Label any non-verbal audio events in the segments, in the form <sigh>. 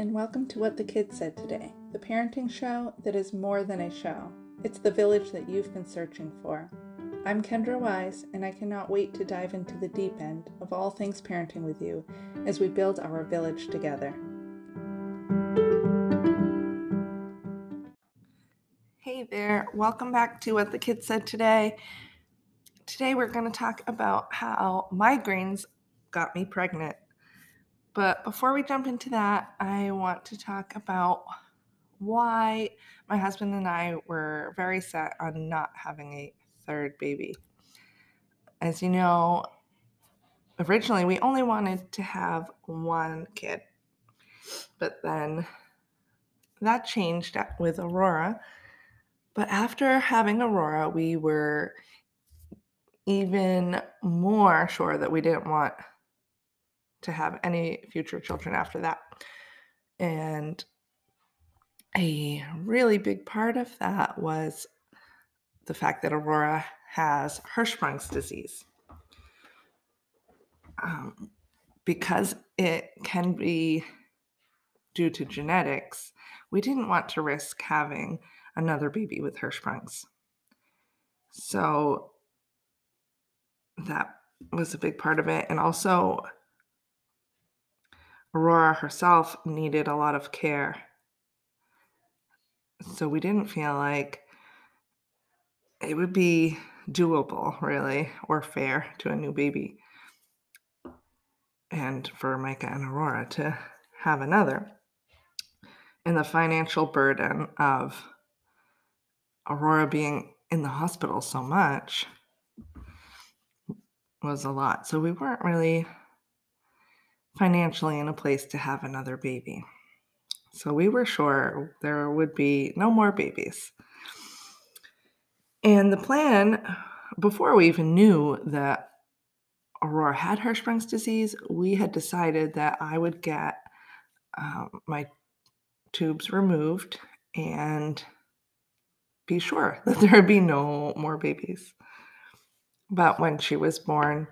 and welcome to What the Kids Said Today, the parenting show that is more than a show. It's the village that you've been searching for. I'm Kendra Weiss, and I cannot wait to dive into the deep end of all things parenting with you as we build our village together. Hey there, welcome back to What the Kids Said Today. Today we're going to talk about how migraines got me pregnant. But before we jump into that, I want to talk about why my husband and I were very set on not having a third baby. As you know, originally we only wanted to have one kid, but then that changed with Aurora. But after having Aurora, we were even more sure that we didn't want to have any future children after that. And a really big part of that was the fact that Aurora has Hirschsprung's disease. Um, because it can be due to genetics, we didn't want to risk having another baby with Hirschsprung's. So that was a big part of it. And also, Aurora herself needed a lot of care. So we didn't feel like it would be doable, really, or fair to a new baby. And for Micah and Aurora to have another. And the financial burden of Aurora being in the hospital so much was a lot. So we weren't really financially in a place to have another baby. So we were sure there would be no more babies. And the plan, before we even knew that Aurora had Hirschsprung's disease, we had decided that I would get um, my tubes removed and be sure <laughs> that there would be no more babies. But when she was born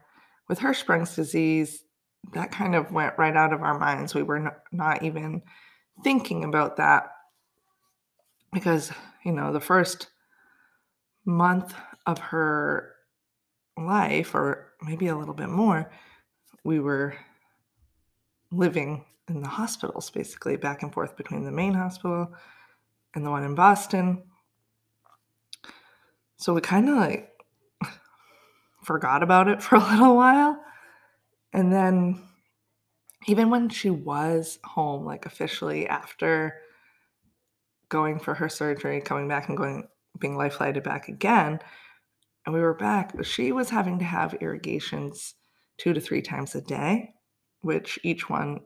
with Hirschsprung's disease, that kind of went right out of our minds. We were not even thinking about that because, you know, the first month of her life, or maybe a little bit more, we were living in the hospitals basically back and forth between the main hospital and the one in Boston. So we kind of like <sighs> forgot about it for a little while. And then even when she was home, like officially after going for her surgery, coming back and going being life flighted back again, and we were back, she was having to have irrigations two to three times a day, which each one,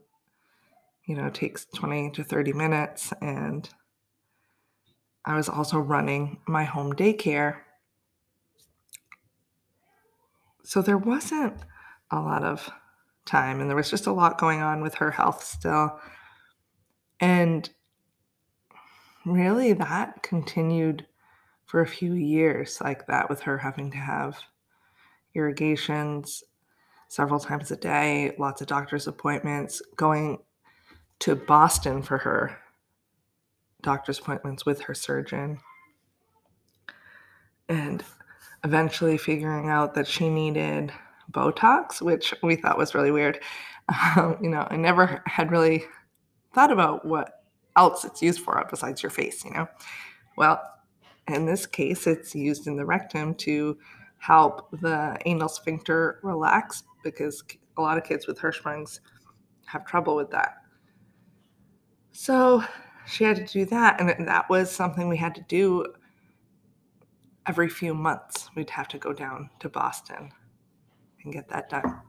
you know, takes 20 to 30 minutes. And I was also running my home daycare. So there wasn't a lot of time and there was just a lot going on with her health still. And really that continued for a few years like that with her having to have irrigations several times a day, lots of doctor's appointments, going to Boston for her doctor's appointments with her surgeon. And eventually figuring out that she needed Botox, which we thought was really weird. Um, you know, I never had really thought about what else it's used for besides your face, you know. Well, in this case, it's used in the rectum to help the anal sphincter relax because a lot of kids with Hirschsprung's have trouble with that. So she had to do that, and that was something we had to do every few months. We'd have to go down to Boston and get that done.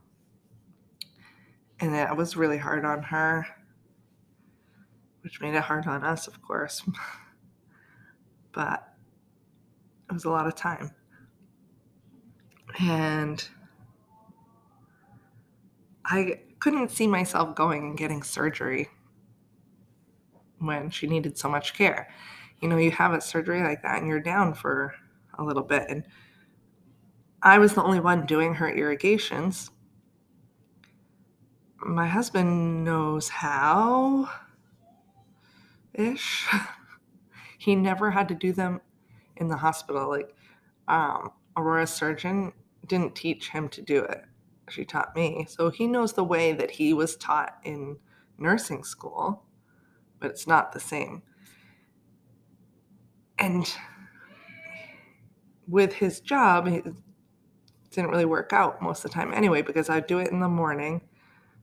And it was really hard on her, which made it hard on us, of course. <laughs> but it was a lot of time. And I couldn't see myself going and getting surgery when she needed so much care. You know, you have a surgery like that and you're down for a little bit. And I was the only one doing her irrigations. My husband knows how, ish. <laughs> he never had to do them in the hospital. Like, um, Aurora's surgeon didn't teach him to do it. She taught me. So he knows the way that he was taught in nursing school, but it's not the same. And with his job, didn't really work out most of the time anyway, because I'd do it in the morning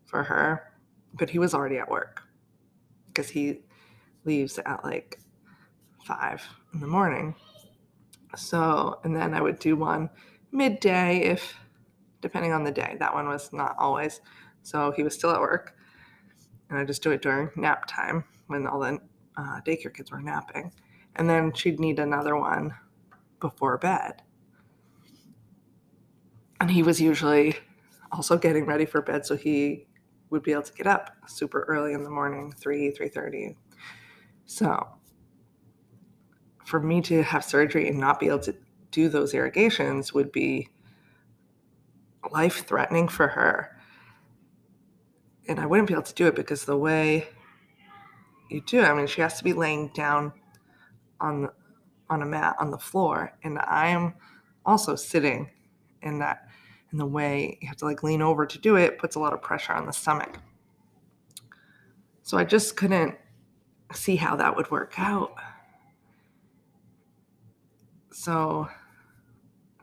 for her, but he was already at work because he leaves at like five in the morning. So, and then I would do one midday if, depending on the day. That one was not always. So he was still at work. And I just do it during nap time when all the uh, daycare kids were napping. And then she'd need another one before bed. And he was usually also getting ready for bed so he would be able to get up super early in the morning 3 3.30 so for me to have surgery and not be able to do those irrigations would be life threatening for her. And i wouldn't be able to do it because the way you do it i mean she has to be laying down on on a mat on the floor. And i am also sitting in that and the way you have to like lean over to do it puts a lot of pressure on the stomach. So I just couldn't see how that would work out. So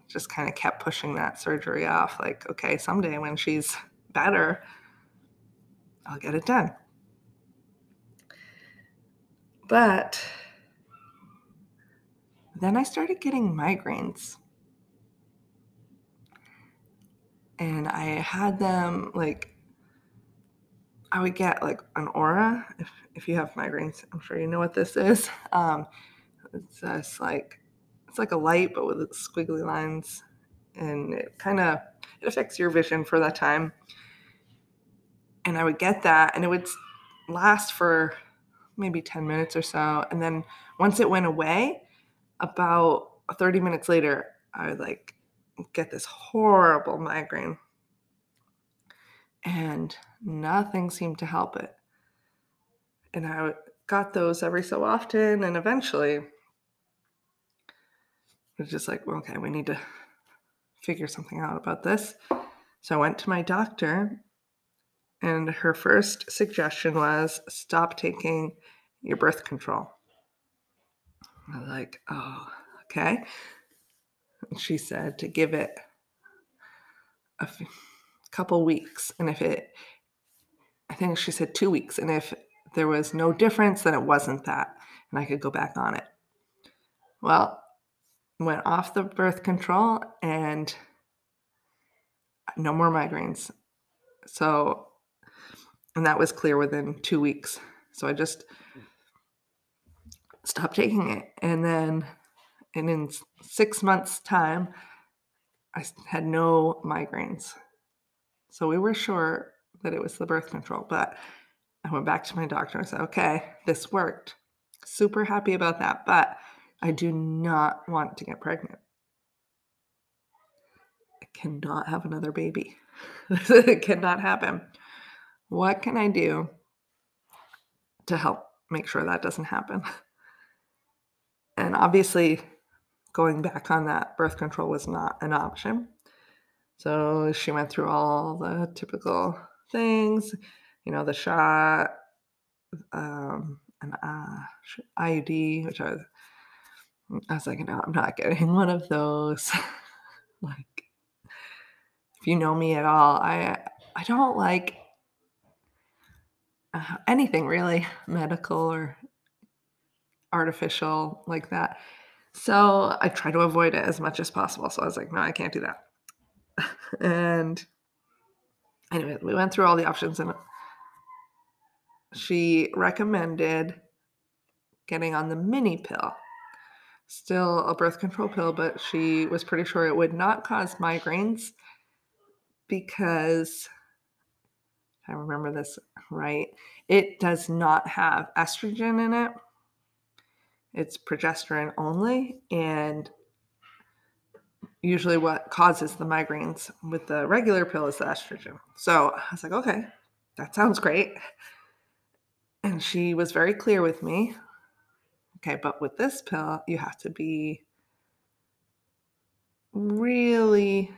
just kind of kept pushing that surgery off like okay, someday when she's better, I'll get it done. But then I started getting migraines and I had them like I would get like an aura if if you have migraines. I'm sure you know what this is. <laughs> Um, it's just like it's like a light but with squiggly lines, and it kind of it affects your vision for that time. And I would get that, and it would last for maybe 10 minutes or so. And then once it went away, about 30 minutes later, I would like get this horrible migraine. And nothing seemed to help it. And I got those every so often. And eventually, it was just like, okay, we need to figure something out about this. So I went to my doctor, and her first suggestion was stop taking your birth control. I was like, oh, okay she said to give it a f- couple weeks. And if it, I think she said two weeks. And if there was no difference, then it wasn't that. And I could go back on it. Well, went off the birth control and no more migraines. So, and that was clear within two weeks. So I just stopped taking it. And then and in six months' time, I had no migraines. So we were sure that it was the birth control, but I went back to my doctor and said, okay, this worked. Super happy about that, but I do not want to get pregnant. I cannot have another baby. <laughs> it cannot happen. What can I do to help make sure that doesn't happen? And obviously, going back on that birth control was not an option. So she went through all the typical things, you know, the shot, um, an uh, IUD, which I was, I was like, no, I'm not getting <laughs> one of those. <laughs> like, if you know me at all, I I don't like uh, anything really medical or artificial like that. So I try to avoid it as much as possible. So I was like, no, I can't do that. <laughs> and anyway, we went through all the options and she recommended getting on the mini pill. Still a birth control pill, but she was pretty sure it would not cause migraines because I remember this right. It does not have estrogen in it. It's progesterone only, and usually what causes the migraines with the regular pill is the estrogen. So I was like, okay, that sounds great. And she was very clear with me. Okay, but with this pill, you have to be really,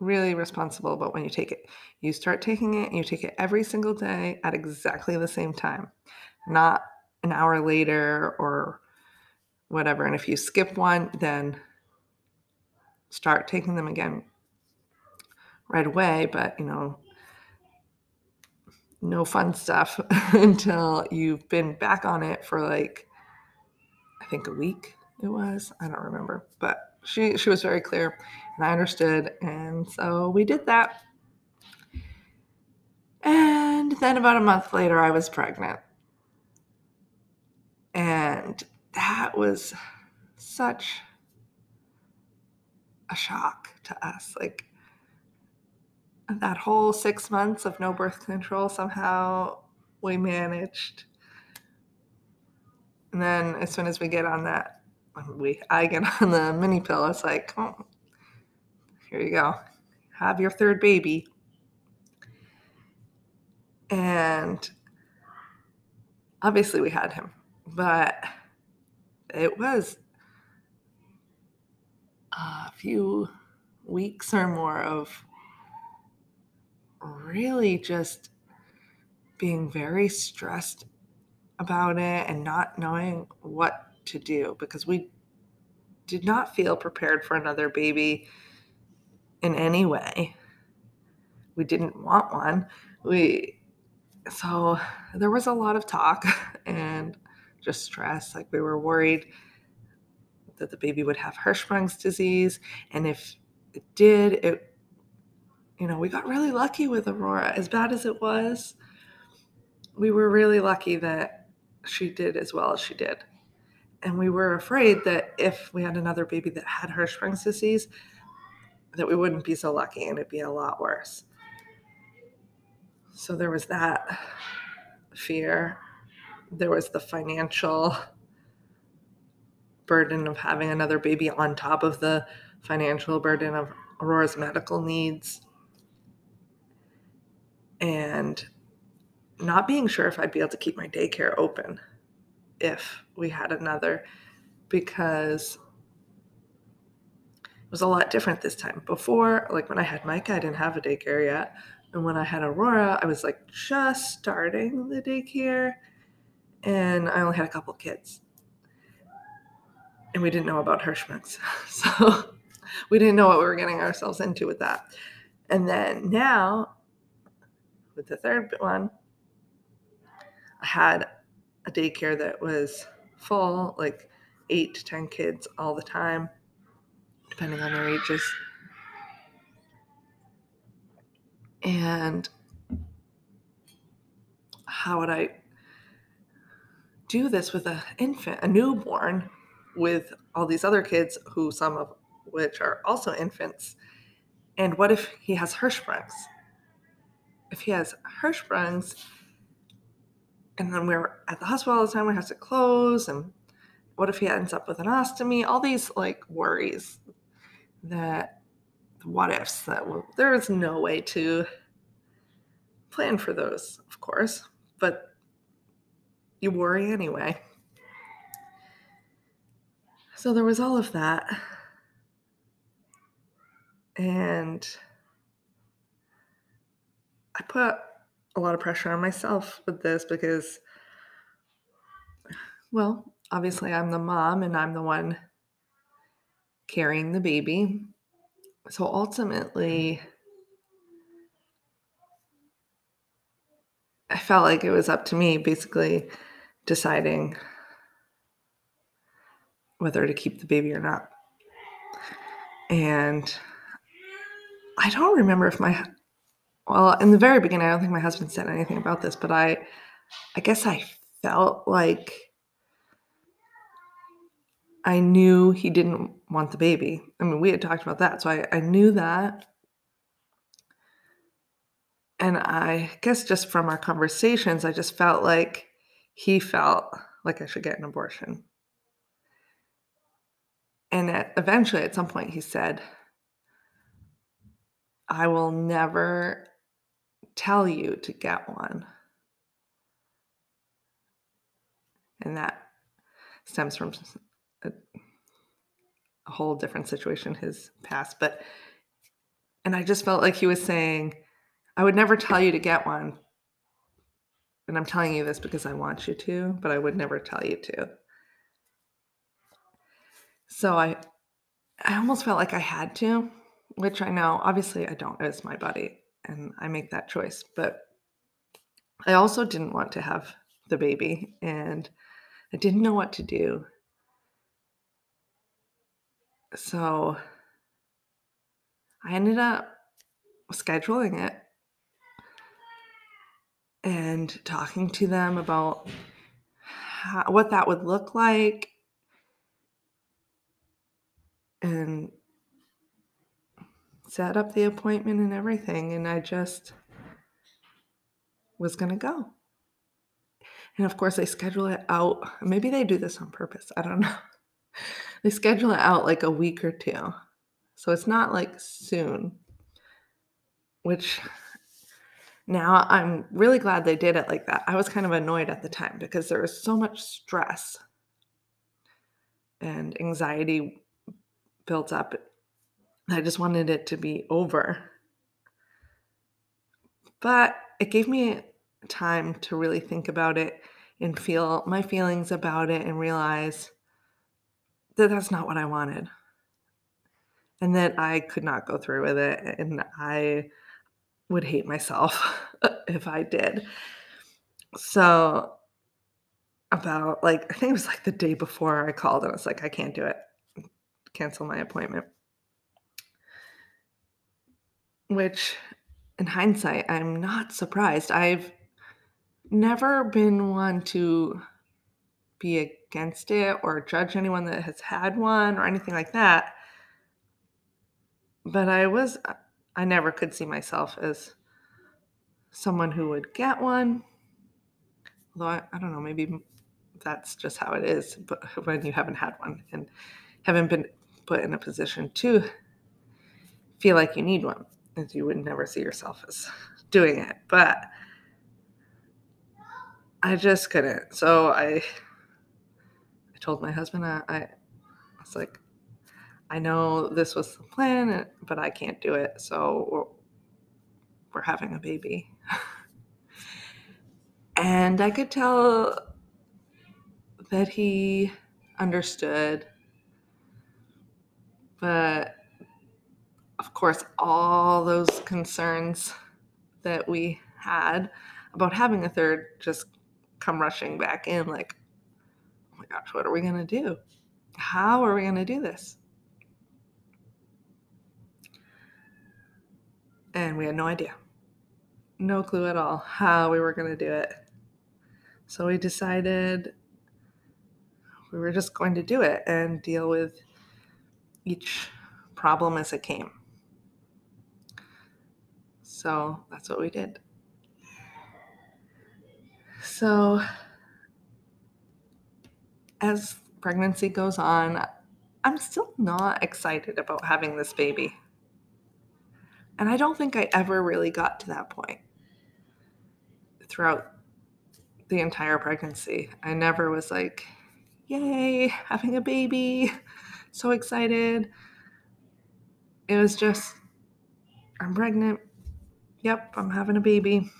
really responsible about when you take it. You start taking it, and you take it every single day at exactly the same time, not an hour later or whatever. And if you skip one, then start taking them again right away. But, you know, no fun stuff <laughs> until you've been back on it for like, I think a week it was. I don't remember. But she, she was very clear and I understood. And so we did that. And then about a month later, I was pregnant. And that was such a shock to us. Like that whole six months of no birth control, somehow we managed. And then as soon as we get on that, we I get <laughs> on the mini pill, it's like, oh, here you go, have your third baby. And obviously we had him, but it was a few weeks or more of really just being very stressed about it and not knowing what to do because we did not feel prepared for another baby in any way. We didn't want one. We so there was a lot of talk <laughs> and just stress like we were worried that the baby would have Hirschsprung's disease and if it did it you know, we got really lucky with Aurora. As bad as it was, we were really lucky that she did as well as she did. And we were afraid that if we had another baby that had Hirschsprung's disease, that we wouldn't be so lucky and it'd be a lot worse. So there was that fear. There was the financial burden of having another baby on top of the financial burden of Aurora's medical needs and not being sure if I'd be able to keep my daycare open if we had another because it was a lot different this time. Before, like when I had Micah, I didn't have a daycare yet. And when I had Aurora, I was like just starting the daycare and I only had a couple kids. And we didn't know about Hirschsprung's. <laughs> So we didn't know what we were getting ourselves into with that. And then now with the third one, I had a daycare that was full, like eight to 10 kids all the time, depending on their ages. And how would I do this with an infant, a newborn, with all these other kids who some of which are also infants? And what if he has Hirschsprung's? if he has Hirschsprung's, and then we're at the hospital all the time, we have to close, and what if he ends up with an ostomy? All these like worries that what ifs that there is no way to plan for those, of course, but you worry anyway. So there was all of that. And I put a lot of pressure on myself with this because, well, obviously I'm the mom and I'm the one carrying the baby. So ultimately, I felt like it was up to me basically deciding whether to keep the baby or not. And I don't remember if my well, in the very beginning, I don't think my husband said anything about this, but I, I guess I felt like I knew he didn't want the baby. I mean, we had talked about that, so I, I knew that. And I guess just from our conversations, I just felt like he felt like I should get an abortion. And at, eventually, at some point, he said, I will never tell you to get one. And that stems from a, a whole different situation, his past. But, and I just felt like he was saying, I would never tell you to get one. And I'm telling you this because I want you to, but I would never tell you to. So I I almost felt like I had to, which I know obviously I don't. It's my body and I make that choice. But I also didn't want to have the baby and I didn't know what to do. So I ended up scheduling it and talking to them about how, what that would look like and set up the appointment and everything. And I just was going to go. And of course, they schedule it out. Maybe they do this on purpose. I don't <laughs> know. they schedule it out like a week or two. So it's not like soon, which now I'm really glad they did it like that. I was kind of annoyed at the time because there was so much stress and anxiety built up. I just wanted it to be over. But it gave me time to really think about it and feel my feelings about it and realize that that's not what I wanted. And that I could not go through with it. And I would hate myself <laughs> if I did. So, about like, I think it was like the day before I called and I was like, I can't do it. Cancel my appointment. Which, in hindsight, I'm not surprised. I've never been one to be against it or judge anyone that has had one or anything like that. But I was, I never could see myself as someone who would get one. Although I, I don't know, maybe that's just how it is. But <laughs> when you haven't had one and haven't been put in a position to feel like you need one, as you would never see yourself as doing it. But I just couldn't. So I I told my husband I, I was like, I know this was the plan, uh, but I can't do it. So we're, we're having a baby. <laughs> and I could tell that he understood. But of course, all those concerns that we had about having a third just come rushing back in like, oh my gosh, what are we going to do? How are we going to do this? And we had no idea, no clue at all how we were going to do it. So we decided we were just going to do it and deal with each problem as it came. So that's what we did. So, as pregnancy goes on, I'm still not excited about having this baby. And I don't think I ever really got to that point throughout the entire pregnancy. I never was like, yay, having a baby, <laughs> so excited. It was just, I'm pregnant. Yep, I'm having a baby.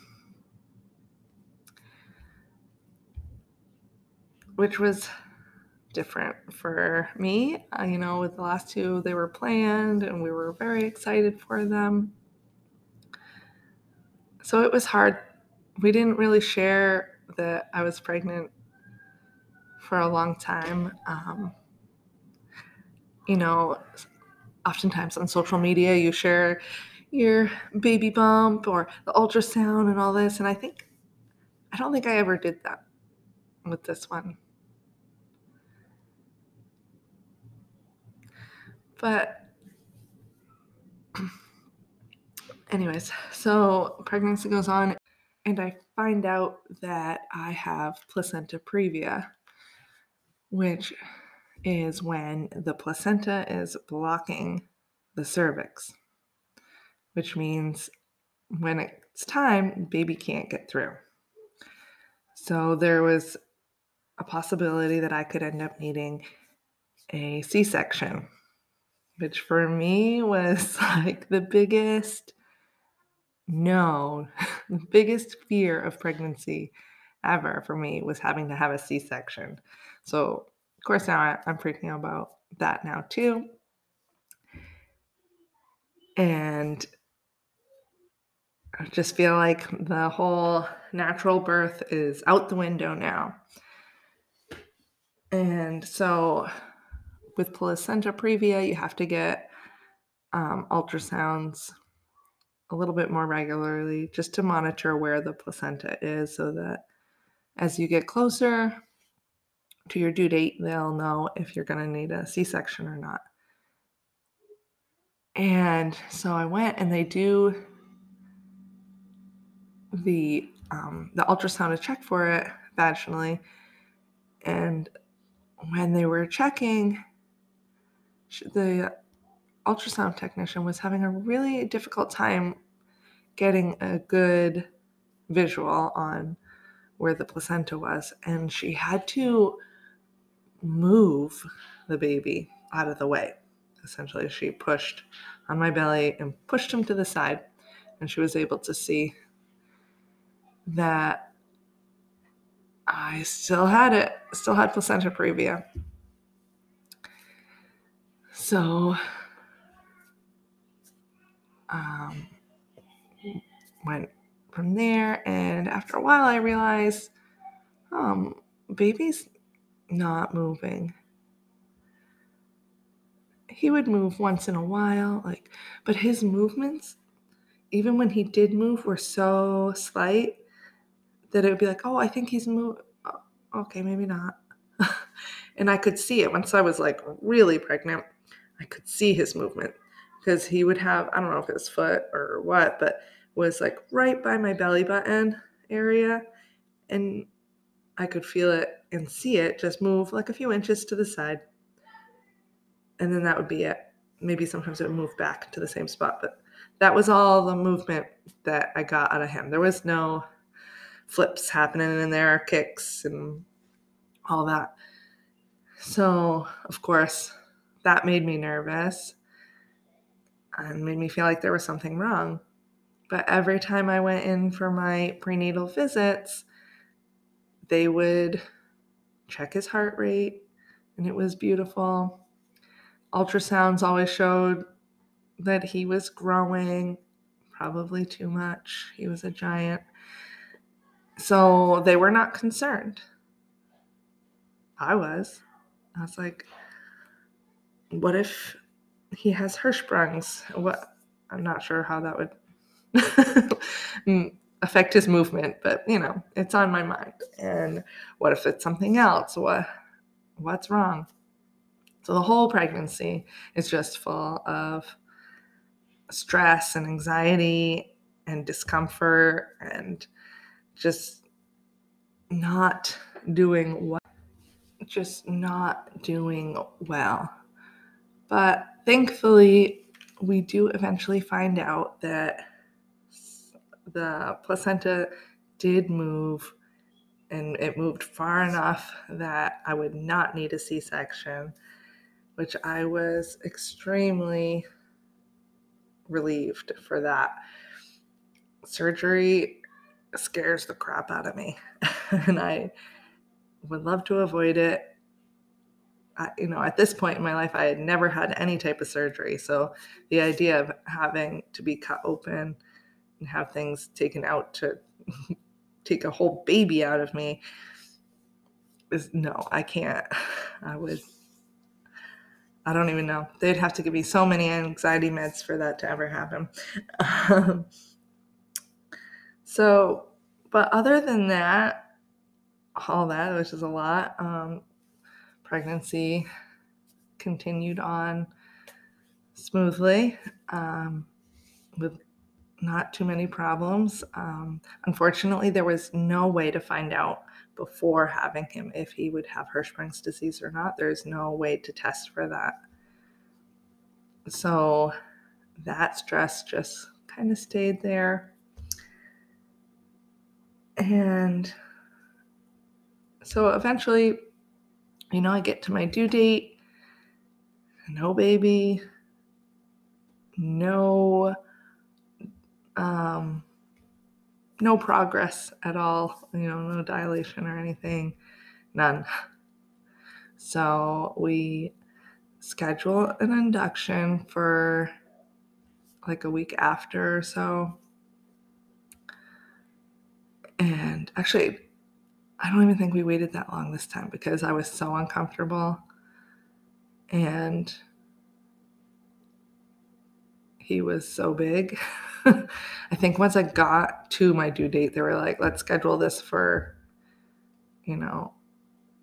which was different for me. Uh, you know, with the last two, they were planned and we were very excited for them. So it was hard. We didn't really share that I was pregnant for a long time. Um, you know, oftentimes on social media, you share your baby bump or the ultrasound and all this. And I think, I don't think I ever did that with this one. But, <clears throat> anyways, so pregnancy goes on, and I find out that I have placenta previa, which is when the placenta is blocking the cervix, which means when it's time, baby can't get through. So there was a possibility that I could end up needing a C section, which for me was <laughs> like the biggest no, the <laughs> biggest fear of pregnancy ever for me was having to have a C section. So, of course, now I, I'm freaking out about that now too. And I just feel like the whole natural birth is out the window now. And so with placenta previa, you have to get um, ultrasounds a little bit more regularly just to monitor where the placenta is so that as you get closer to your due date, they'll know if you're going to need a C section or not. And so I went and they do the um, the ultrasound to check for it vaginally. And when they were checking, the ultrasound technician was having a really difficult time getting a good visual on where the placenta was. And she had to move the baby out of the way. Essentially, she pushed on my belly and pushed him to the side. And she was able to see that I still had it, still had placenta previa. So, um, went from there, and after a while, I realized, um, baby's not moving. He would move once in a while, like, but his movements, even when he did move, were so slight that it would be like, oh, I think he's moving. Oh, okay, maybe not. <laughs> and I could see it once I was like really pregnant. I could see his movement because he would have, I don't know if his foot or what, but was like right by my belly button area. And I could feel it and see it just move like a few inches to the side. And then that would be it. Maybe sometimes it would move back to the same spot, but that was all the movement that I got out of him. There was no flips happening in there, kicks and all that. So, of course, that made me nervous and made me feel like there was something wrong. But every time I went in for my prenatal visits, they would check his heart rate, and it was beautiful. Ultrasounds always showed that he was growing, probably too much. He was a giant. So they were not concerned. I was. I was like, what if he has Hirschsprungs? What? I'm not sure how that would <laughs> affect his movement, but you know, it's on my mind. And what if it's something else? What? What's wrong? So the whole pregnancy is just full of stress and anxiety and discomfort and just not doing what just not doing well. But thankfully, we do eventually find out that the placenta did move and it moved far enough that I would not need a C section, which I was extremely relieved for that. Surgery scares the crap out of me. <laughs> and I would love to avoid it. You know, at this point in my life, I had never had any type of surgery. So the idea of having to be cut open and have things taken out to <laughs> take a whole baby out of me is no, I can't. <sighs> I would, I don't even know. They'd have to give me so many anxiety meds for that to ever happen. Um, <laughs> so, but other than that, all that, which is a lot, um, pregnancy continued on smoothly um, with not too many problems. Um, unfortunately, there was no way to find out before having him if he would have Hirschsprung's disease or not. There's no way to test for that. So that stress just kind of stayed there. And so eventually, you know, I get to my due date, no baby, no um no progress at all, you know, no dilation or anything, none. So we schedule an induction for like a week after or so. And actually, I don't even think we waited that long this time because I was so uncomfortable. And he was so big. <laughs> I think once I got to my due date, they were like, let's schedule this for, you know,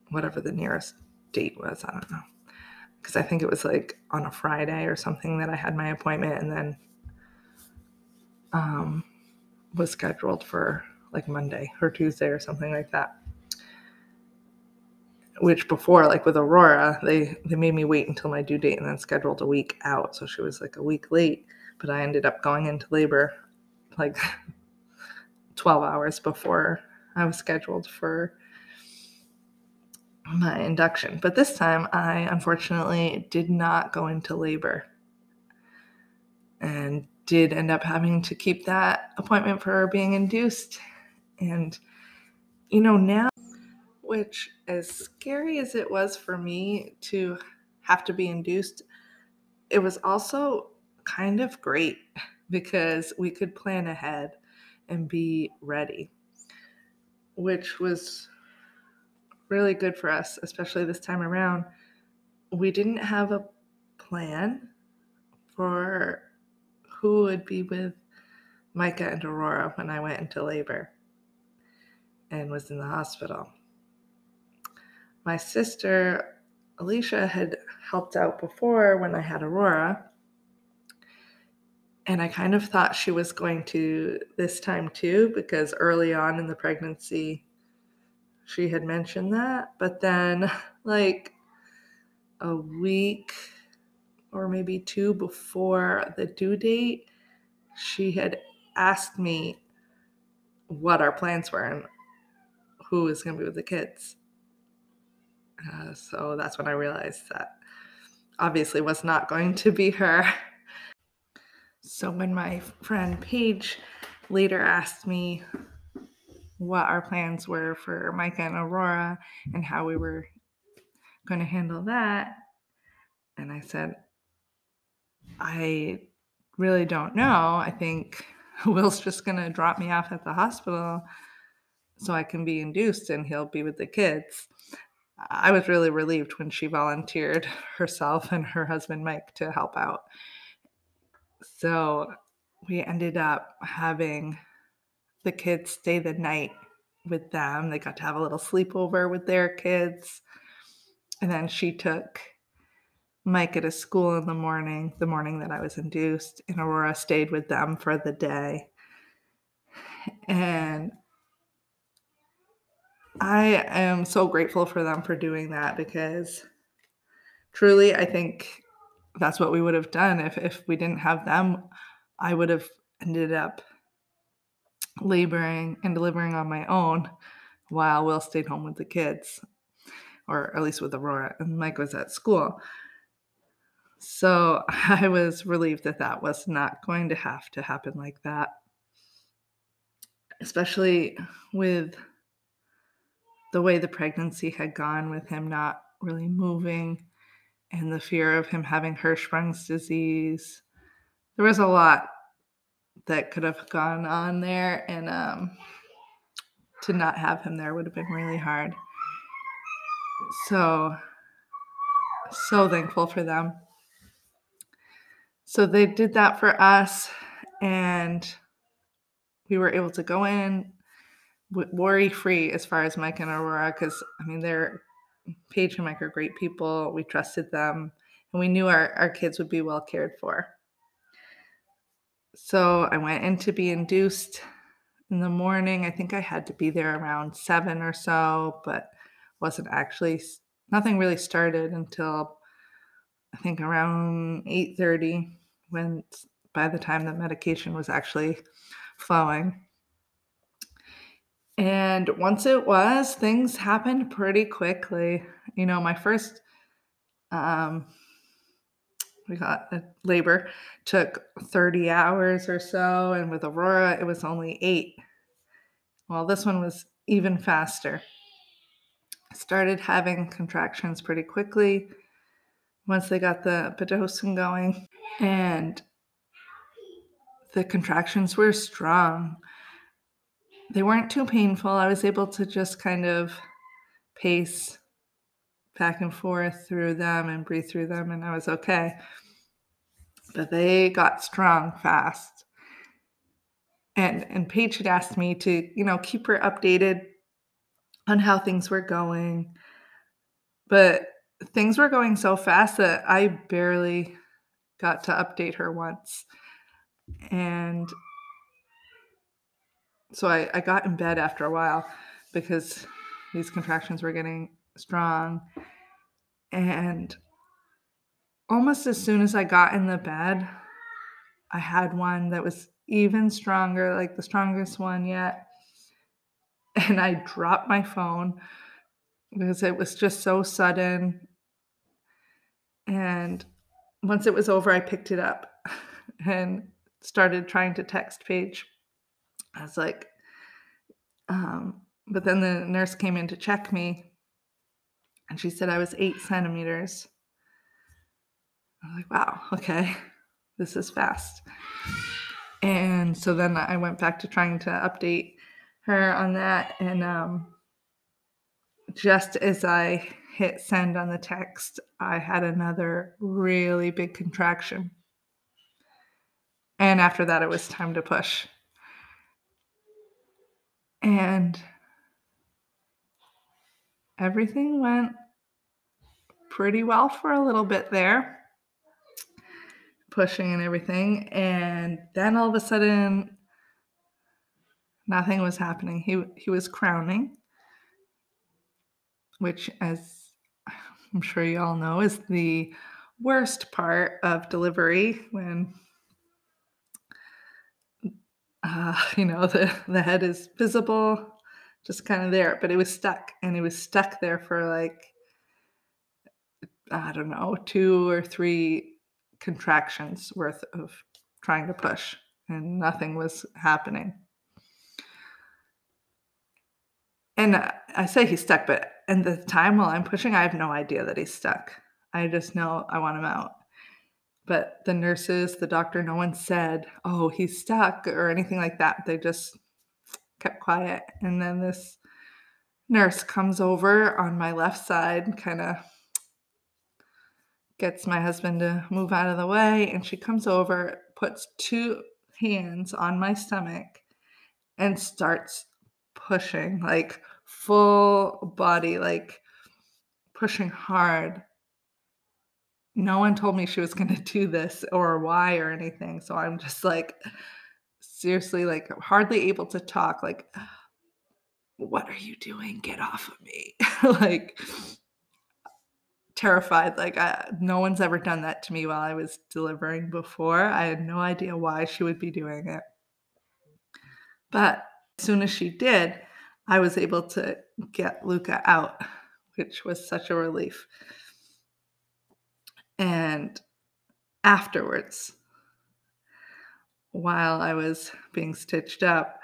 whatever the nearest date was. I don't know. Because I think it was like on a Friday or something that I had my appointment and then um, was scheduled for like Monday or Tuesday or something like that. Which before, like with Aurora, they they made me wait until my due date and then scheduled a week out. So she was like a week late, but I ended up going into labor like <laughs> 12 hours before I was scheduled for my induction. But this time I unfortunately did not go into labor and did end up having to keep that appointment for being induced. And, you know, now, which as scary as it was for me to have to be induced, it was also kind of great <laughs> because we could plan ahead and be ready, which was really good for us, especially this time around. We didn't have a plan for who would be with Micah and Aurora when I went into labor and was in the hospital. My sister Alicia had helped out before when I had Aurora. And I kind of thought she was going to this time too, because early on in the pregnancy, she had mentioned that. But then, <laughs> like a week or maybe two before the due date, she had asked me what our plans were and who was going to be with the kids. Uh, so that's when I realized that obviously was not going to be her. So when my friend Paige later asked me what our plans were for Micah and Aurora and how we were going to handle that, and I said, I really don't know. I think <laughs> Will's just going to drop me off at the hospital so I can be induced and he'll be with the kids. I was really relieved when she volunteered <laughs> herself and her husband Mike to help out. So we ended up having the kids stay the night with them. They got to have a little sleepover with their kids. And then she took Micah to school in the morning, the morning that I was induced, and Aurora stayed with them for the day. And I am so grateful for them for doing that because truly, I think that's what we would have done if, if we didn't have them. I would have ended up laboring and delivering on my own while Will stayed home with the kids, or at least with Aurora, and Mike was at school. So <laughs> I was relieved that that was not going to have to happen like that, especially with the way the pregnancy had gone with him not really moving and the fear of him having Hirschsprung's disease. There was a lot that could have gone on there, and um, to not have him there would have been really hard. So, so thankful for them. So they did that for us, and we were able to go in worry free as far as Mike and Aurora because I mean they're Paige and Mike are great people. We trusted them, and we knew our, our kids would be well cared for. So I went in to be induced in the morning. I think I had to be there around seven or so, but wasn't actually nothing really started until I think around eight thirty when by the time the medication was actually flowing. And once it was, things happened pretty quickly. You know, my first um we got a labor took 30 hours or so and with Aurora it was only 8. Well, this one was even faster. Started having contractions pretty quickly once they got the Pitocin going and the contractions were strong. They weren't too painful. I was able to just kind of pace back and forth through them and breathe through them, and I was okay. But they got strong fast. And and Paige had asked me to, you know, keep her updated on how things were going. But things were going so fast that I barely got to update her once. And so I, I got in bed after a while because these contractions were getting strong. And almost as soon as I got in the bed, I had one that was even stronger, like the strongest one yet. <laughs> And I dropped my phone because it was just so sudden. And once it was over, I picked it up <laughs> and started trying to text Paige. I was like, um, but then the nurse came in to check me and she said I was eight centimeters. I was like, wow, okay, <laughs> this is fast. And so then I went back to trying to update her on that. And um, just as I hit send on the text, I had another really big contraction. And after that, it was time to push. And everything went pretty well for a little bit there, pushing and everything. And then all of a sudden, nothing was happening. He, he was crowning, which, as I'm sure you all know, is the worst part of delivery when uh, <laughs> you know, the, the head is visible, just kind of there, but it was stuck and it was stuck there for like, I don't know, two or three contractions worth of trying to push and nothing was happening. And I say he's stuck, but in the time while I'm pushing, I have no idea that he's stuck. I just know I want him out. But the nurses, the doctor, no one said, oh, he's stuck or anything like that. They just kept quiet. And then this nurse comes over on my left side, kind of gets my husband to move out of the way. And she comes over, puts two hands on my stomach, and starts pushing like full body, like pushing hard no one told me she was going <laughs> to do this or why or anything. So I'm just like, seriously, like, hardly able to talk. Like, what are you doing? Get off of me. <laughs> like, terrified. Like, I, no one's ever done that to me while I was delivering before. I had no idea why she would be doing it. But as soon as she did, I was able to get Luca out, which was such a relief. And afterwards, while I was being stitched up,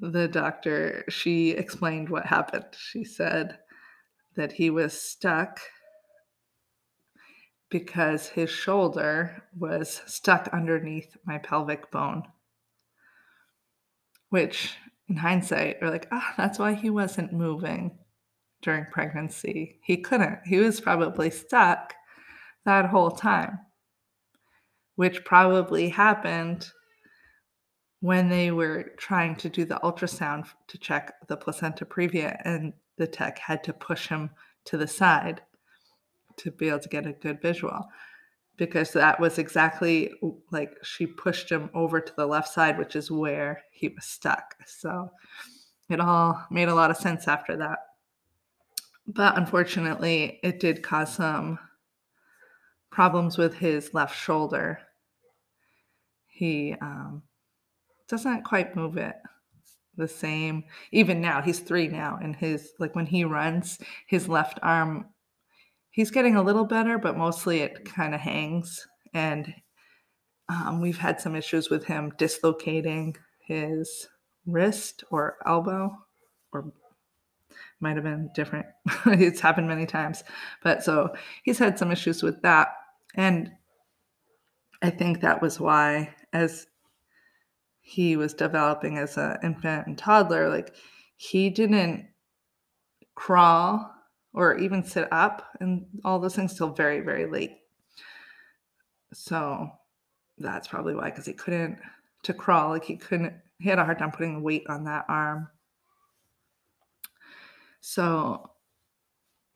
the doctor, she explained what happened. She said that he was stuck because his shoulder was stuck underneath my pelvic bone. Which, in hindsight, we're like, ah, oh, that's why he wasn't moving during pregnancy. He couldn't. He was probably stuck that whole time, which probably happened when they were trying to do the ultrasound to check the placenta previa, and the tech had to push him to the side to be able to get a good visual because that was exactly like she pushed him over to the left side, which is where he was stuck. So it all made a lot of sense after that. But unfortunately, it did cause some problems with his left shoulder. He um, doesn't quite move it the same. Even now, he's 3 now, and his like, when he runs, his left arm he's getting a little better, but mostly it kinda hangs, and, um, we've had some issues with him dislocating his wrist or elbow, or might have been different. <laughs> It's happened many times. But so, he's had some issues with that, and I think that was why as he was developing as an infant and toddler, like, he didn't crawl or even sit up and all those things till very, very late. So, that's probably why, because he couldn't to crawl, like, he couldn't he had a hard time putting weight on that arm. So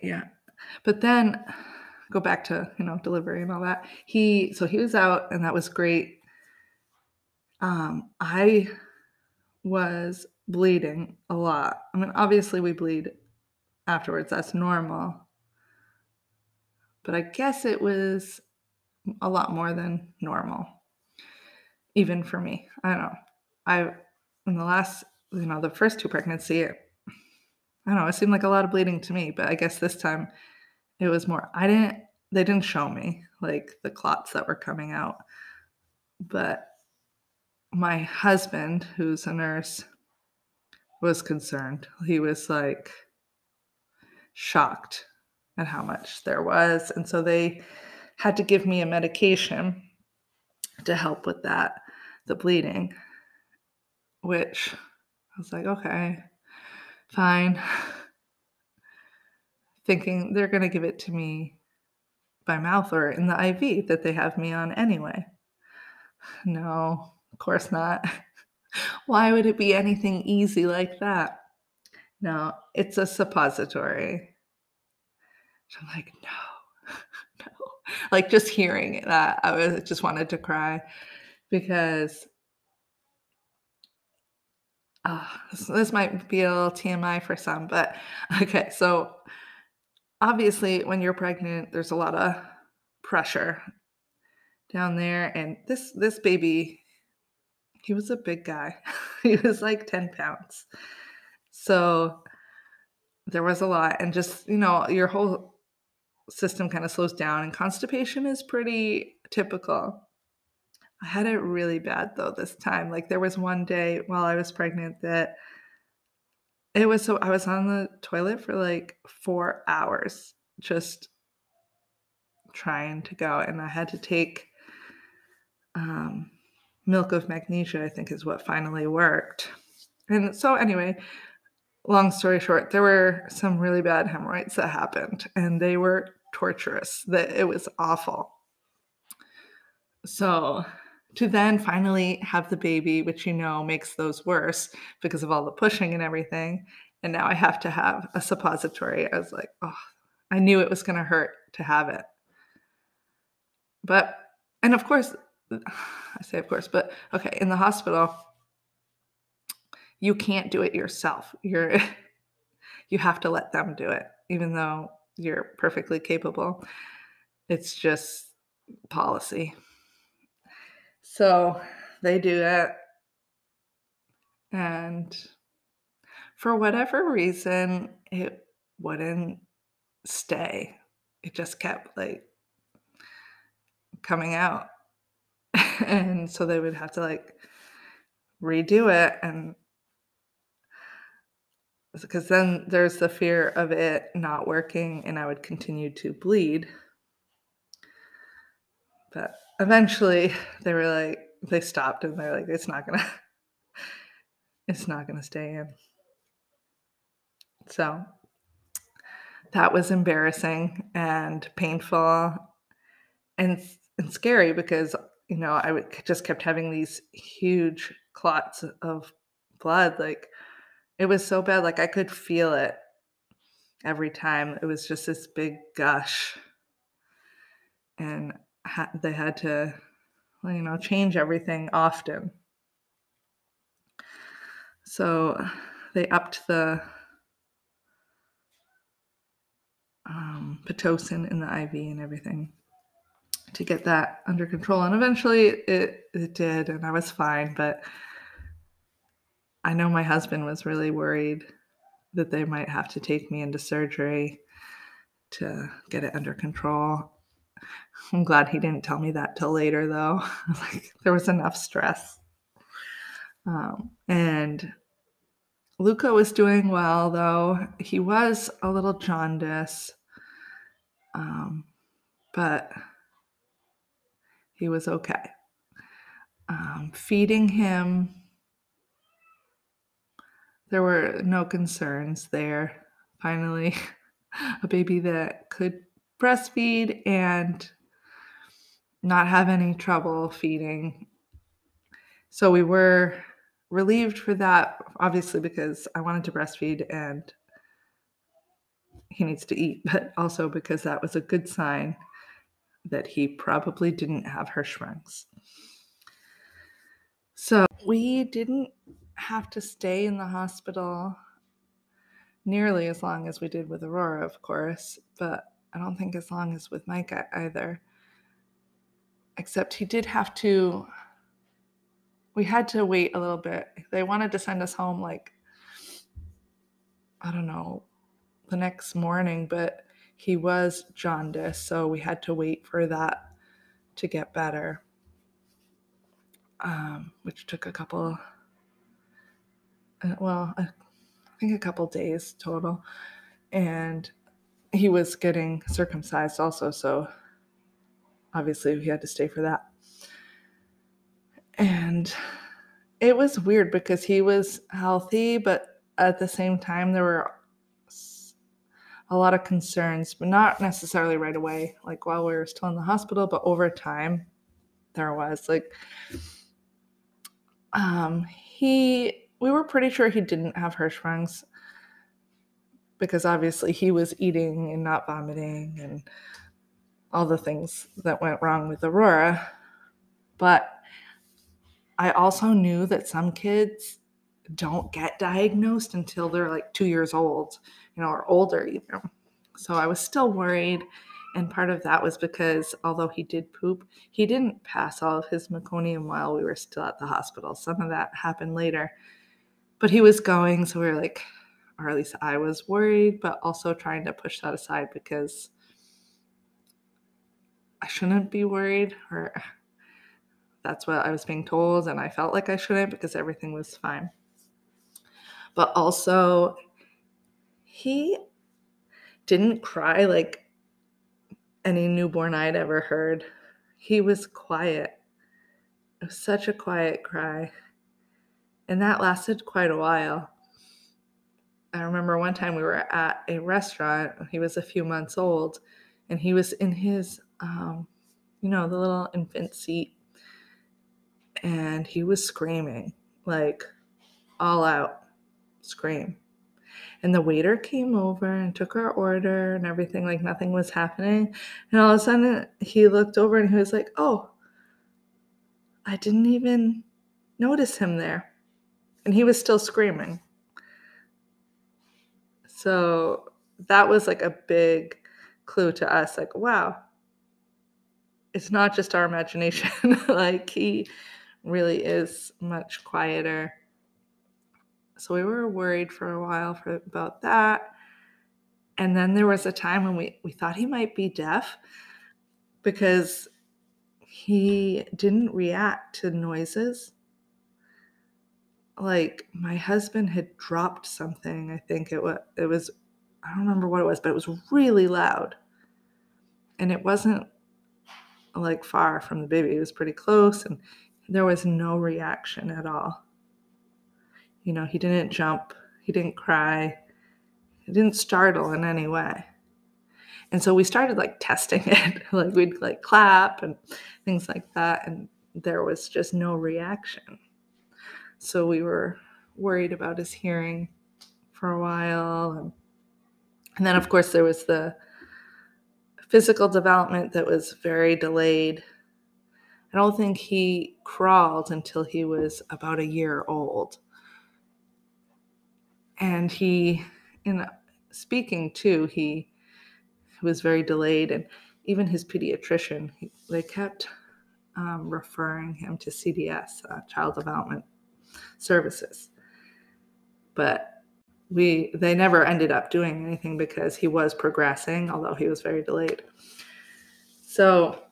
yeah. But then go back to, you know, delivery and all that. He so he was out, and that was great. Um, I was bleeding a lot. I mean, obviously, we bleed afterwards, that's normal. But I guess it was a lot more than normal. Even for me. I don't know. I in the last you know, the first 2 pregnancy, I don't know, it seemed like a lot of bleeding to me, but I guess this time it was more I didn't they didn't show me, like, the clots that were coming out. But my husband, who's a nurse, was concerned. He was, like shocked at how much there was, and so they had to give me a medication to help with that, the bleeding. Which I was like, "Okay, fine." Thinking they're gonna give it to me by mouth or in the IV that they have me on anyway. No, of course not. <laughs> Why would it be anything easy like that? No, it's a suppository. So I'm like, "No, <laughs> no." Like, just hearing that, I was just wanted to cry because Ah, this this might be a little TMI for some, but <laughs> okay, so obviously, when you're pregnant, there's a lot of pressure down there, and this this baby, he was a big guy. <laughs> He was, like, 10 pounds. So, there was a lot, and just, you know, your whole system kinda slows down, and constipation is pretty typical. I had it really bad, though, this time, like, there was one day while I was pregnant that it was so I was on the toilet for, like, 4 hours just trying to go, and I had to take um, milk of magnesia, I think is what finally worked. And so, anyway, long story short, there were some really bad hemorrhoids that happened, and they were torturous, that it was awful. So, to then finally have the baby, which, you know, makes those worse because of all the pushing and everything, and now I have to have a suppository, I was like, oh, I knew it was gonna hurt to have it. But and of course I say of course, but okay, in the hospital you can't do it yourself. You're <laughs> you have to let them do it, even though you're perfectly capable. It's just policy. So, they do it and for whatever reason, it wouldn't stay. It just kept, like coming out. <laughs> And so they would have to, like, redo it, and because then there's the fear of it not working, and I would continue to bleed. But eventually, they were like they stopped, and they're like, "It's not gonna it's not gonna stay in." So that was embarrassing and painful and and scary because, you know, I just kept having these huge clots of blood, like, it was so bad, like, I could feel it every time. It was just this big gush. And ha they had to, you know, change everything often. So, they upped the um, Pitocin in the IV and everything to get that under control, and eventually it it did, and I was fine, but I know my husband was really worried that they might have to take me into surgery to get it under control. I'm glad he didn't tell me that till later, though. <laughs> like there was enough stress. Um, and Luca was doing well, though. He was a little jaundice, um, but he was okay. Um, feeding him, there were no concerns there. Finally, <laughs> a baby that could breastfeed and not have any trouble feeding. So we were relieved for that, obviously, because I wanted to breastfeed and he needs to eat, <laughs> but also because that was a good sign that he probably didn't have Hirschsprungs. So we didn't have to stay in the hospital nearly as long as we did with Aurora, of course, but I don't think as long as with Micah either. Except he did have to, we had to wait a little bit. They wanted to send us home like, I don't know, the next morning, but he was jaundiced, so we had to wait for that to get better, um, which took a couple, uh, well, I think a couple days total. And he was getting circumcised also, so obviously he had to stay for that. And it was weird because he was healthy, but at the same time, there were a lot of concerns, but not necessarily right away, like while we were still in the hospital, but over time there was like um he we were pretty sure he didn't have Hirschsprungs because obviously he was eating and not vomiting and all the things that went wrong with Aurora. But I also knew that some kids don't get diagnosed until they're like two years old you know, or older even. So I was still worried. And part of that was because although he did poop, he didn't pass all of his meconium while we were still at the hospital. Some of that happened later. But he was going, so we were like, or at least I was worried, but also trying to push that aside because I shouldn't be worried, or <sighs> that's what I was being told, and I felt like I shouldn't because everything was fine. But also, he didn't cry like any newborn I'd ever heard. He was quiet. It was such a quiet cry. And that lasted quite a while. I remember one time we were at a restaurant. He was a few months old and he was in his, um, you know, the little infant seat. And he was screaming, like all out scream. And the waiter came over and took our order and everything, like nothing was happening. And all of a sudden, he looked over and he was like, Oh, I didn't even notice him there. And he was still screaming. So that was like a big clue to us like, wow, it's not just our imagination. <laughs> like, he really is much quieter so we were worried for a while for about that. And then there was a time when we, we thought he might be deaf because he didn't react to noises. Like my husband had dropped something. I think it was it was I don't remember what it was, but it was really loud. And it wasn't like far from the baby. It was pretty close and there was no reaction at all. You know, he didn't jump, he didn't cry, he didn't startle in any way. And so we started like <laughs> testing it. like we'd like clap and things like that. And there was just no reaction. So we were worried about his hearing for a while. And, and then, of course, there was the physical development that was very delayed. I don't think he crawled until he was about a year old and he in speaking too he was very delayed and even his pediatrician he, they kept um, referring him to cds uh, child development services but we they never ended up doing anything because he was progressing, although he was very delayed. So,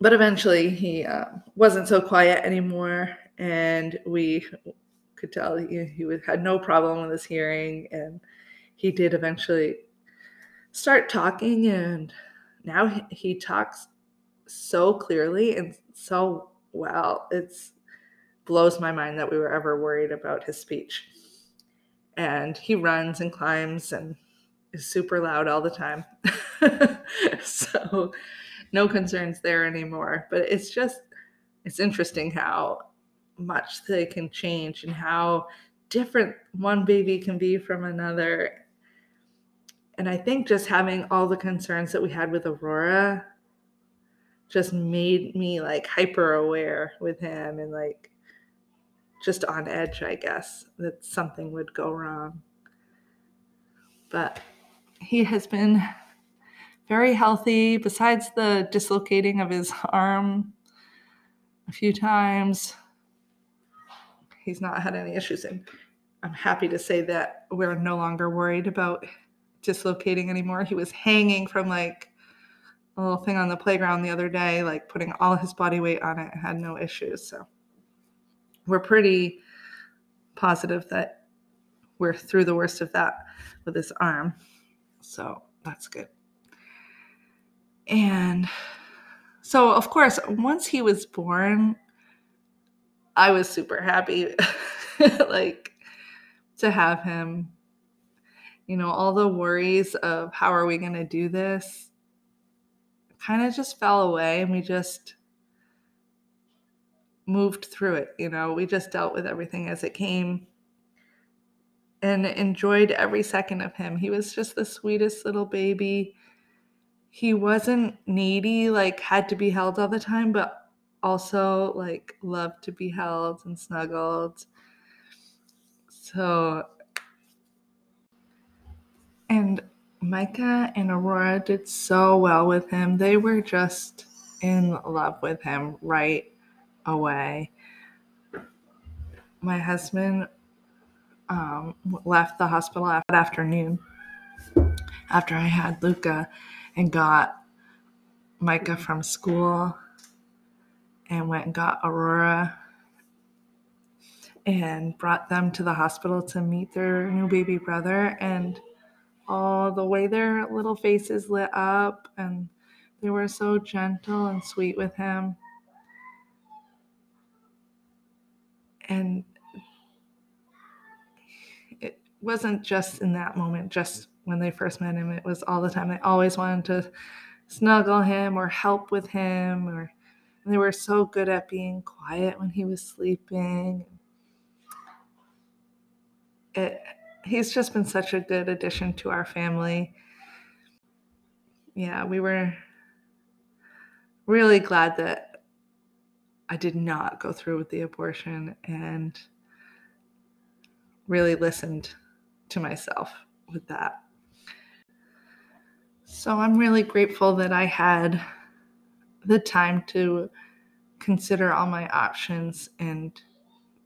but eventually he uh, wasn't so quiet anymore, and we could tell he, he had no problem with his hearing, and he did eventually start talking, and now he, he talks so clearly and so well. It's blows my mind that we were ever worried about his speech. And he runs and climbs and is super loud all the time. <laughs> so no concerns there anymore. But it's just it's interesting how much they can change and how different one baby can be from another. And I think just having all the concerns that we had with Aurora just made me like hyper aware with him and like just on edge, I guess, that something would go wrong. But he has been very healthy, besides the dislocating of his arm a few times. He's not had any issues. And I'm happy to say that we're no longer worried about dislocating anymore. He was hanging from like a little thing on the playground the other day, like putting all his body weight on it, had no issues. So we're pretty positive that we're through the worst of that with his arm. So that's good. And so, of course, once he was born, I was super happy, <laughs> like to have him. You know, all the worries of how are we going to do this kind of just fell away and we just moved through it. You know, we just dealt with everything as it came and enjoyed every second of him. He was just the sweetest little baby. He wasn't needy, like had to be held all the time, but also like loved to be held and snuggled. So, and Micah and Aurora did so well with him. They were just in love with him right away. My husband um, left the hospital that afternoon after I had Luca and got Micah from school and went and got Aurora and brought them to the hospital to meet their new baby brother. And all the way their little faces lit up and they were so gentle and sweet with him. And it wasn't just in that moment, just when they first met him, it was all the time. They always wanted to snuggle him or help with him or they were so good at being quiet when he was sleeping. It he's just been such a good addition to our family. Yeah, we were really glad that I did not go through with the abortion and really listened to myself with that. So I'm really grateful that I had the time to consider all my options and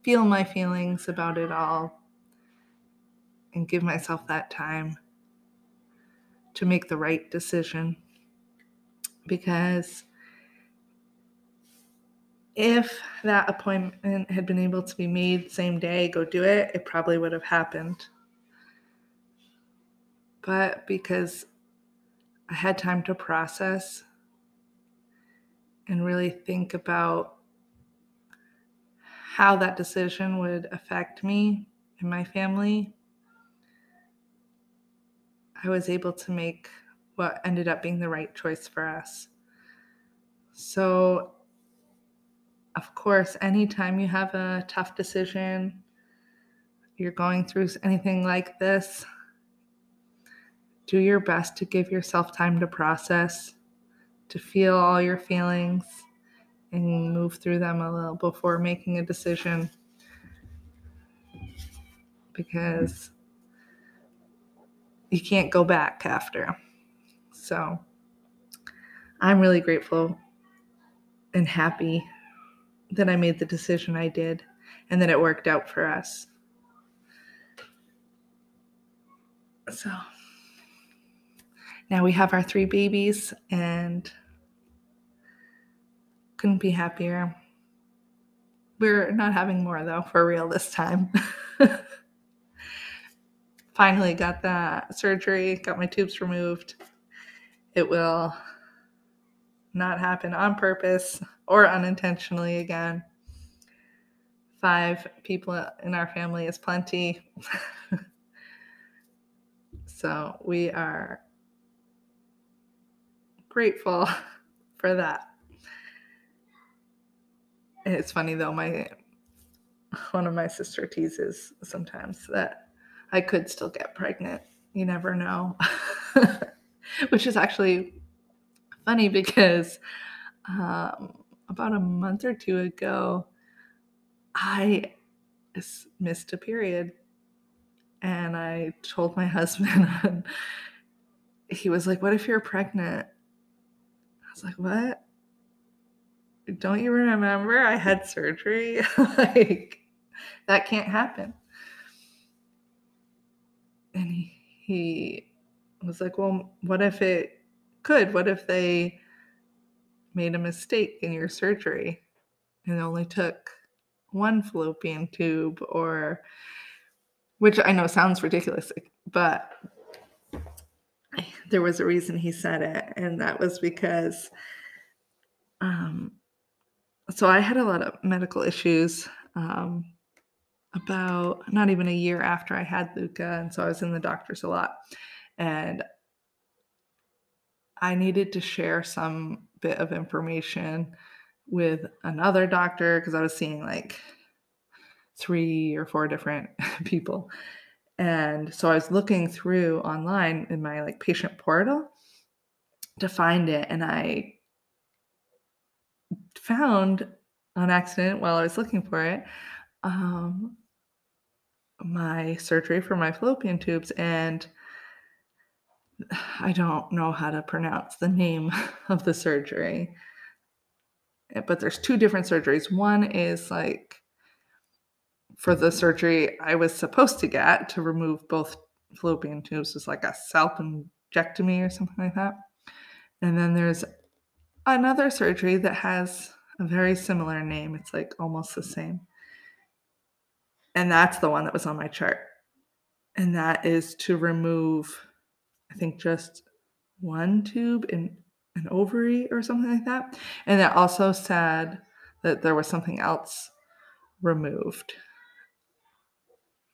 feel my feelings about it all and give myself that time to make the right decision. Because if that appointment had been able to be made same day, go do it, it probably would have happened. But because I had time to process and really think about how that decision would affect me and my family, I was able to make what ended up being the right choice for us. So, of course, anytime you have a tough decision, you're going through anything like this, do your best to give yourself time to process, to feel all your feelings, and move through them a little before making a decision. Because you can't go back after. So I'm really grateful and happy that I made the decision I did and that it worked out for us. So now we have our three babies and couldn't be happier. We're not having more though, for real this time. <laughs> Finally got that surgery, got my tubes removed. It will not happen on purpose or unintentionally again. Five people in our family is plenty. <laughs> so we are grateful <laughs> for that. It's funny though, my one of my sister teases sometimes that I could still get pregnant. You never know. <laughs> Which is actually funny because um, about a month or two ago, I missed a period. And I told my <laughs> husband, and he was like, What if you're pregnant? I was like, What? Don't you remember I had surgery? <laughs> like, that can't happen. And he, he was like, Well, what if it could? What if they made a mistake in your surgery and only took one fallopian tube or which I know sounds ridiculous, but there was a reason he said it, and that was because um so I had a lot of medical issues um about not even a year after I had Luca, and so I was in the doctors a lot. And I needed to share some bit of information with another doctor because I was seeing like three or four different <laughs> people. And so I was looking through online in my like patient portal to find it and I found on accident while I was looking for it um, my surgery for my fallopian tubes and I don't know how to pronounce the name <laughs> of the surgery. Eh, but there's two different surgeries. One is like for the surgery I was supposed to get to remove both fallopian tubes was like a salpingectomy or something like that. And then there's another surgery that has a very similar name. It's like almost the same. And that's the one that was on my chart. And that is to remove I think just one tube in an ovary or something like that. And it also said that there was something else removed.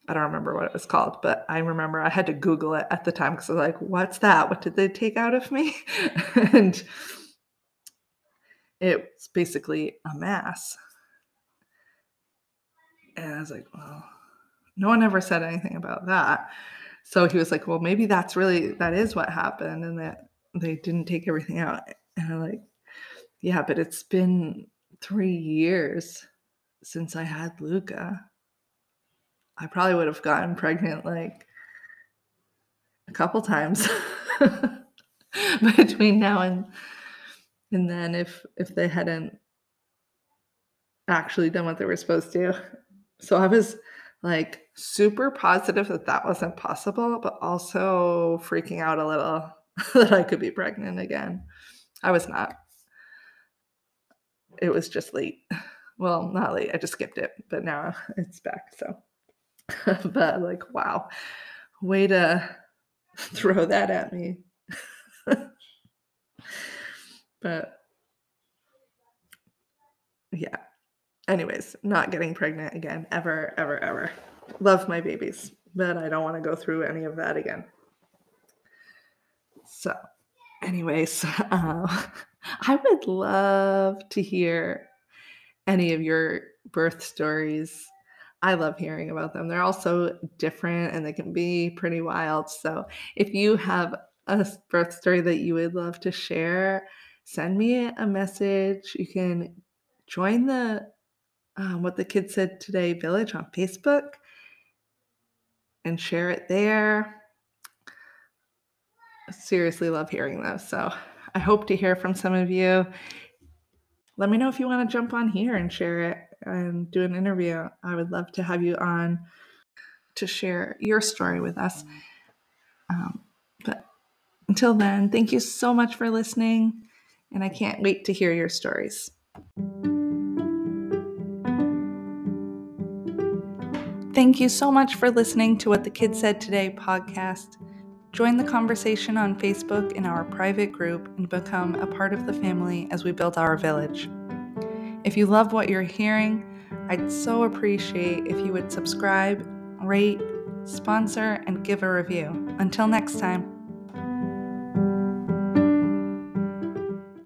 I don't remember what it was called, but I remember I had to Google it at the time because I was like, what's that? What did they take out of me? <laughs> and it's basically a mass. And I was like, well, no one ever said anything about that. So he was like, well, maybe that's really, that is what happened and that they didn't take everything out. And I'm like, yeah, but it's been three years since I had Luca. I probably would have gotten pregnant like a couple times <laughs> between now and and then if if they hadn't actually done what they were supposed to. So I was like super positive that that wasn't possible, but also freaking out a little <laughs> that I could be pregnant again. I was not. It was just late. <laughs> Well, not late. I just skipped it, but now <laughs> it's back. So, but like, wow, way to throw that at me. but yeah, anyways, not getting pregnant again, ever, ever, ever. Love my babies, but I don't want to go through any of that again. So, anyways, <laughs> uh, I would love to hear any of your birth stories. I love hearing about them. They're all so different and they can be pretty wild. So, if you have a birth story that you would love to share, send me a message. You can join the um, what the kids said today village on Facebook and share it there. I seriously love hearing those. So I hope to hear from some of you. Let me know if you want to jump on here and share it and do an interview. I would love to have you on to share your story with us. Um, but until then, thank you so much for listening, and I can't wait to hear your stories. Thank you so much for listening to What the Kids Said Today podcast. Join the conversation on Facebook in our private group and become a part of the family as we build our village. If you love what you're hearing, I'd so appreciate if you would subscribe, rate, sponsor, and give a review. Until next time.